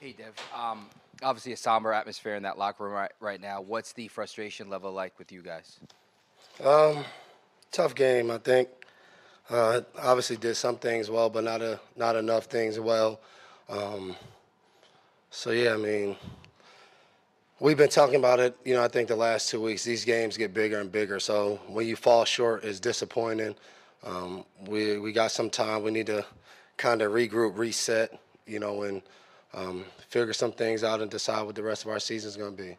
Hey, Dev. Um, obviously, a somber atmosphere in that locker room right, right now. What's the frustration level like with you guys? Tough game, I think. Uh, obviously did some things well, but not a, not enough things well. Um, so yeah, I mean, we've been talking about it. You know, I think the last two weeks, these games get bigger and bigger. So when you fall short, it's disappointing. Um, we we got some time. We need to kind of regroup, reset. You know, and um, figure some things out and decide what the rest of our season is going to be.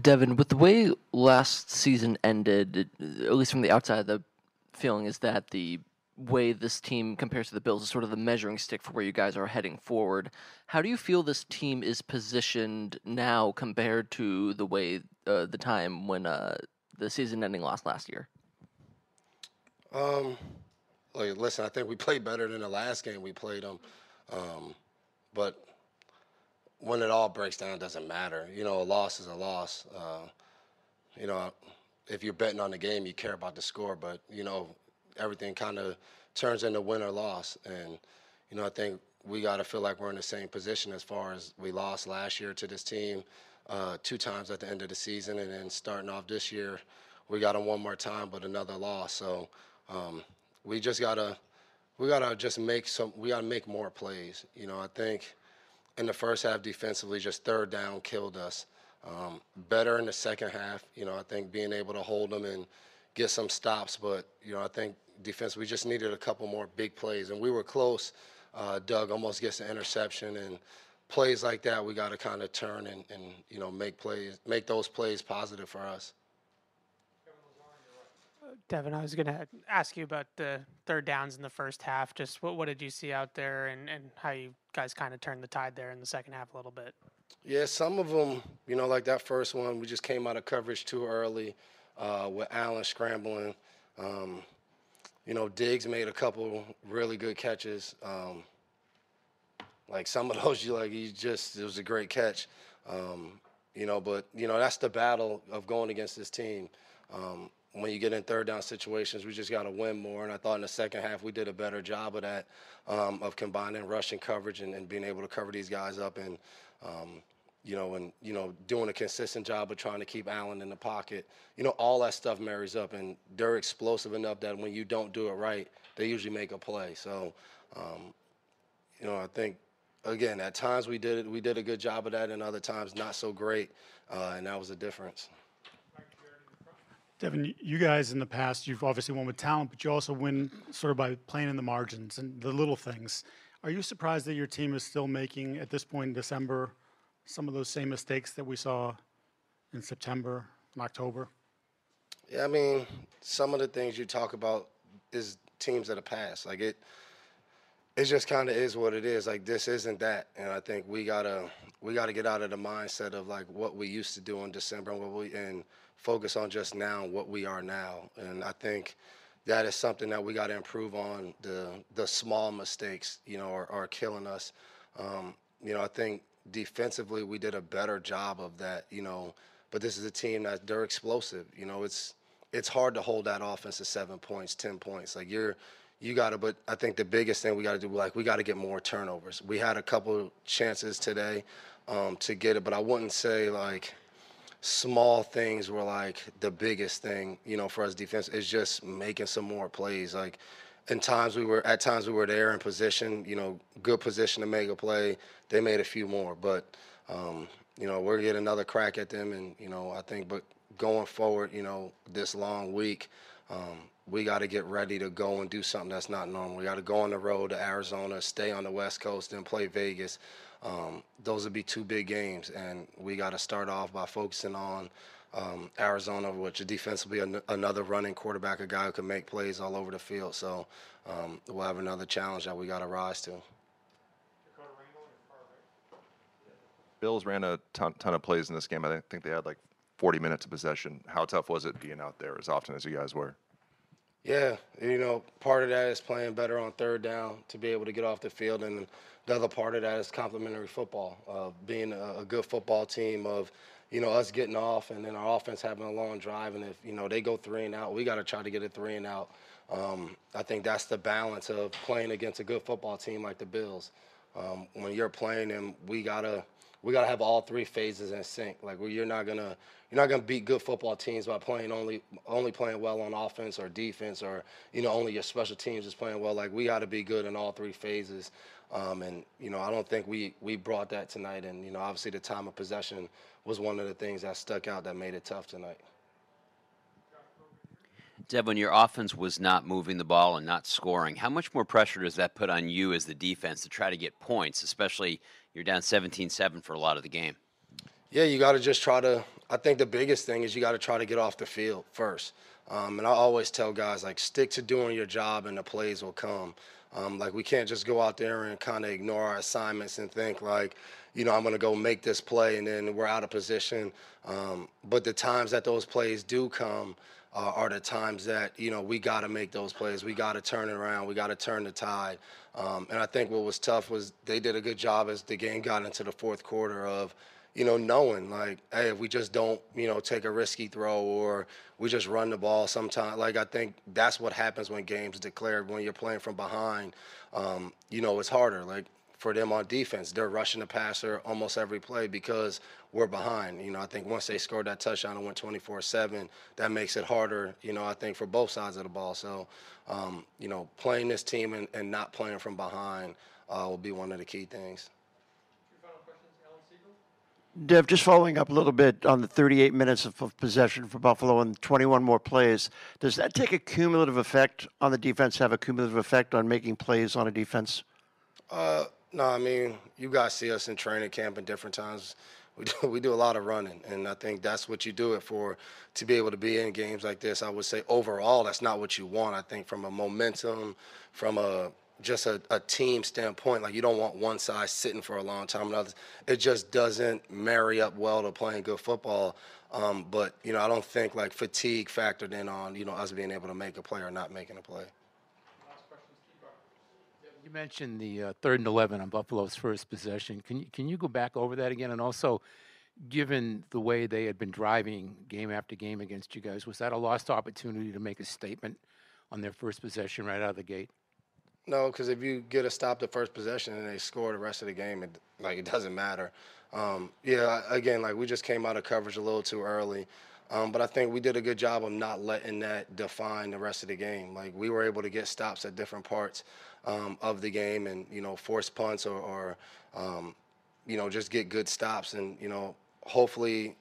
Devin, with the way last season ended, at least from the outside, the feeling is that the way this team compares to the Bills is sort of the measuring stick for where you guys are heading forward. How do you feel this team is positioned now compared to the way uh, the time when uh, the season-ending loss last year? Like, listen, I think we played better than the last game we played them, um, but when it all breaks down, it doesn't matter. You know, a loss is a loss. Uh, you know, if you're betting on the game, you care about the score, but you know, everything kind of turns into win or loss, and you know, I think we got to feel like we're in the same position as far as we lost last year to this team uh, two times at the end of the season, and then starting off this year, we got them one more time, but another loss. So um, we just gotta we gotta just make some we gotta make more plays. You know, I think in the first half defensively, just third down killed us. Um, better in the second half. You know, I think being able to hold them and get some stops, but you know, I think defense we just needed a couple more big plays, and we were close. Uh, Doug almost gets an interception, and plays like that we got to kind of turn and, and you know make plays, make those plays positive for us. Devin, I was going to ask you about the third downs in the first half. Just what, what did you see out there and, and how you guys kind of turned the tide there in the second half a little bit? Yeah, some of them, you know, like that first one, we just came out of coverage too early uh, with Allen scrambling. Um, you know, Diggs made a couple really good catches. Um, like some of those, you like, you just, it was a great catch. Um, you know, but, you know, that's the battle of going against this team. Um, when you get in third down situations, we just got to win more. And I thought in the second half we did a better job of that, um, of combining rushing coverage and, and being able to cover these guys up and, um, you know, and you know, doing a consistent job of trying to keep Allen in the pocket. You know, all that stuff marries up, and they're explosive enough that when you don't do it right, they usually make a play. So, um, you know, I think again, at times we did it, we did a good job of that, and other times not so great, uh, and that was the difference. Devin, you guys in the past, you've obviously won with talent, but you also win sort of by playing in the margins and the little things. Are you surprised that your team is still making, at this point in December, some of those same mistakes that we saw in September and October? Yeah, I mean, some of the things you talk about is teams of the past. Like it, it just kind of is what it is. Like this isn't that, and I think we gotta we gotta get out of the mindset of like what we used to do in December and what we and focus on just now what we are now. And I think that is something that we got to improve on. The the small mistakes, you know, are, are killing us. Um, you know, I think defensively we did a better job of that. You know, but this is a team that they're explosive. You know, it's it's hard to hold that offense to seven points, ten points. Like you're you got to. But I think the biggest thing we got to do, like we got to get more turnovers. We had a couple chances today um, to get it, but I wouldn't say like small things were like the biggest thing, you know, for us defense is just making some more plays. Like in times we were at times we were there in position, you know, good position to make a play. They made a few more, but um, you know, we're getting another crack at them and, you know, I think but going forward, you know, this long week, um, we got to get ready to go and do something that's not normal. We got to go on the road to Arizona, stay on the West Coast, and play Vegas. Um, those would be two big games, and we got to start off by focusing on um, Arizona, which defensively an- another running quarterback, a guy who can make plays all over the field. So um, we'll have another challenge that we got to rise to. Bills ran a ton, ton of plays in this game. I think they had like 40 minutes of possession. How tough was it being out there as often as you guys were? Yeah, you know, part of that is playing better on third down to be able to get off the field, and the other part of that is complementary football, uh, being a, a good football team of, you know, us getting off and then our offense having a long drive, and if you know they go three and out, we got to try to get a three and out. Um, I think that's the balance of playing against a good football team like the Bills. Um, when you're playing them, we gotta we gotta have all three phases in sync. Like where you're not gonna you're not gonna beat good football teams by playing only only playing well on offense or defense or you know only your special teams is playing well. Like we got to be good in all three phases. Um, and you know I don't think we we brought that tonight. And you know obviously the time of possession was one of the things that stuck out that made it tough tonight. Devin, your offense was not moving the ball and not scoring. How much more pressure does that put on you as the defense to try to get points, especially you're down 17 7 for a lot of the game? Yeah, you got to just try to. I think the biggest thing is you got to try to get off the field first. Um, and I always tell guys like stick to doing your job, and the plays will come. Um, like we can't just go out there and kind of ignore our assignments and think like, you know, I'm going to go make this play and then we're out of position. Um, but the times that those plays do come uh, are the times that you know we got to make those plays. We got to turn it around. We got to turn the tide. Um, and I think what was tough was they did a good job as the game got into the fourth quarter of you know, knowing like, hey, if we just don't, you know, take a risky throw or we just run the ball sometimes. like I think that's what happens when games declared when you're playing from behind. Um, you know, it's harder. Like for them on defense, they're rushing the passer almost every play because we're behind. You know, I think once they scored that touchdown and went 24-7, that makes it harder. You know, I think for both sides of the ball. So, um, you know, playing this team and, and not playing from behind uh, will be one of the key things. Alan Dev, just following up a little bit on the 38 minutes of, of possession for Buffalo and 21 more plays, does that take a cumulative effect on the defense, have a cumulative effect on making plays on a defense? Uh, no, I mean, you guys see us in training camp at different times. We do, we do a lot of running, and I think that's what you do it for to be able to be in games like this. I would say overall, that's not what you want. I think from a momentum, from a just a, a team standpoint, like you don't want one side sitting for a long time. It just doesn't marry up well to playing good football. Um, but you know, I don't think like fatigue factored in on you know us being able to make a play or not making a play. You mentioned the uh, third and 11 on Buffalo's first possession. Can you, can you go back over that again? And also, given the way they had been driving game after game against you guys, was that a lost opportunity to make a statement on their first possession right out of the gate? No, because if you get a stop the first possession and they score the rest of the game, it like it doesn't matter. Um, yeah, again, like we just came out of coverage a little too early. Um, but I think we did a good job of not letting that define the rest of the game. Like we were able to get stops at different parts um, of the game, and you know, force punts or, or um, you know, just get good stops, and you know, hopefully,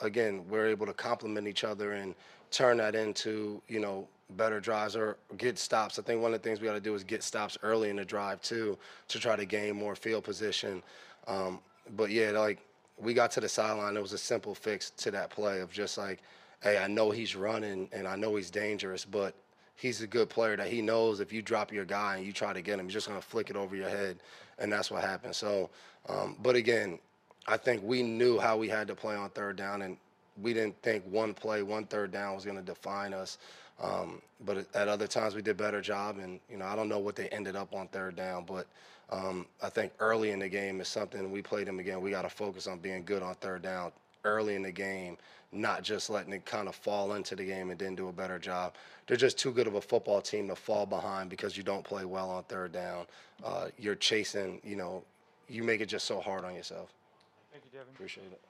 again, we're able to complement each other and turn that into you know better drives or get stops. I think one of the things we got to do is get stops early in the drive too to try to gain more field position. Um, but yeah, like we got to the sideline. It was a simple fix to that play of just like, hey, I know he's running and I know he's dangerous, but he's a good player that he knows if you drop your guy and you try to get him, he's just going to flick it over your head. And that's what happened. So, um, but again, I think we knew how we had to play on third down, and we didn't think one play, one third down was going to define us. Um, but at other times we did better job, and you know I don't know what they ended up on third down, but um, I think early in the game is something we played them again. We got to focus on being good on third down early in the game, not just letting it kind of fall into the game and then do a better job. They're just too good of a football team to fall behind because you don't play well on third down. Uh, you're chasing, you know, you make it just so hard on yourself. Thank you, Devin. Appreciate it.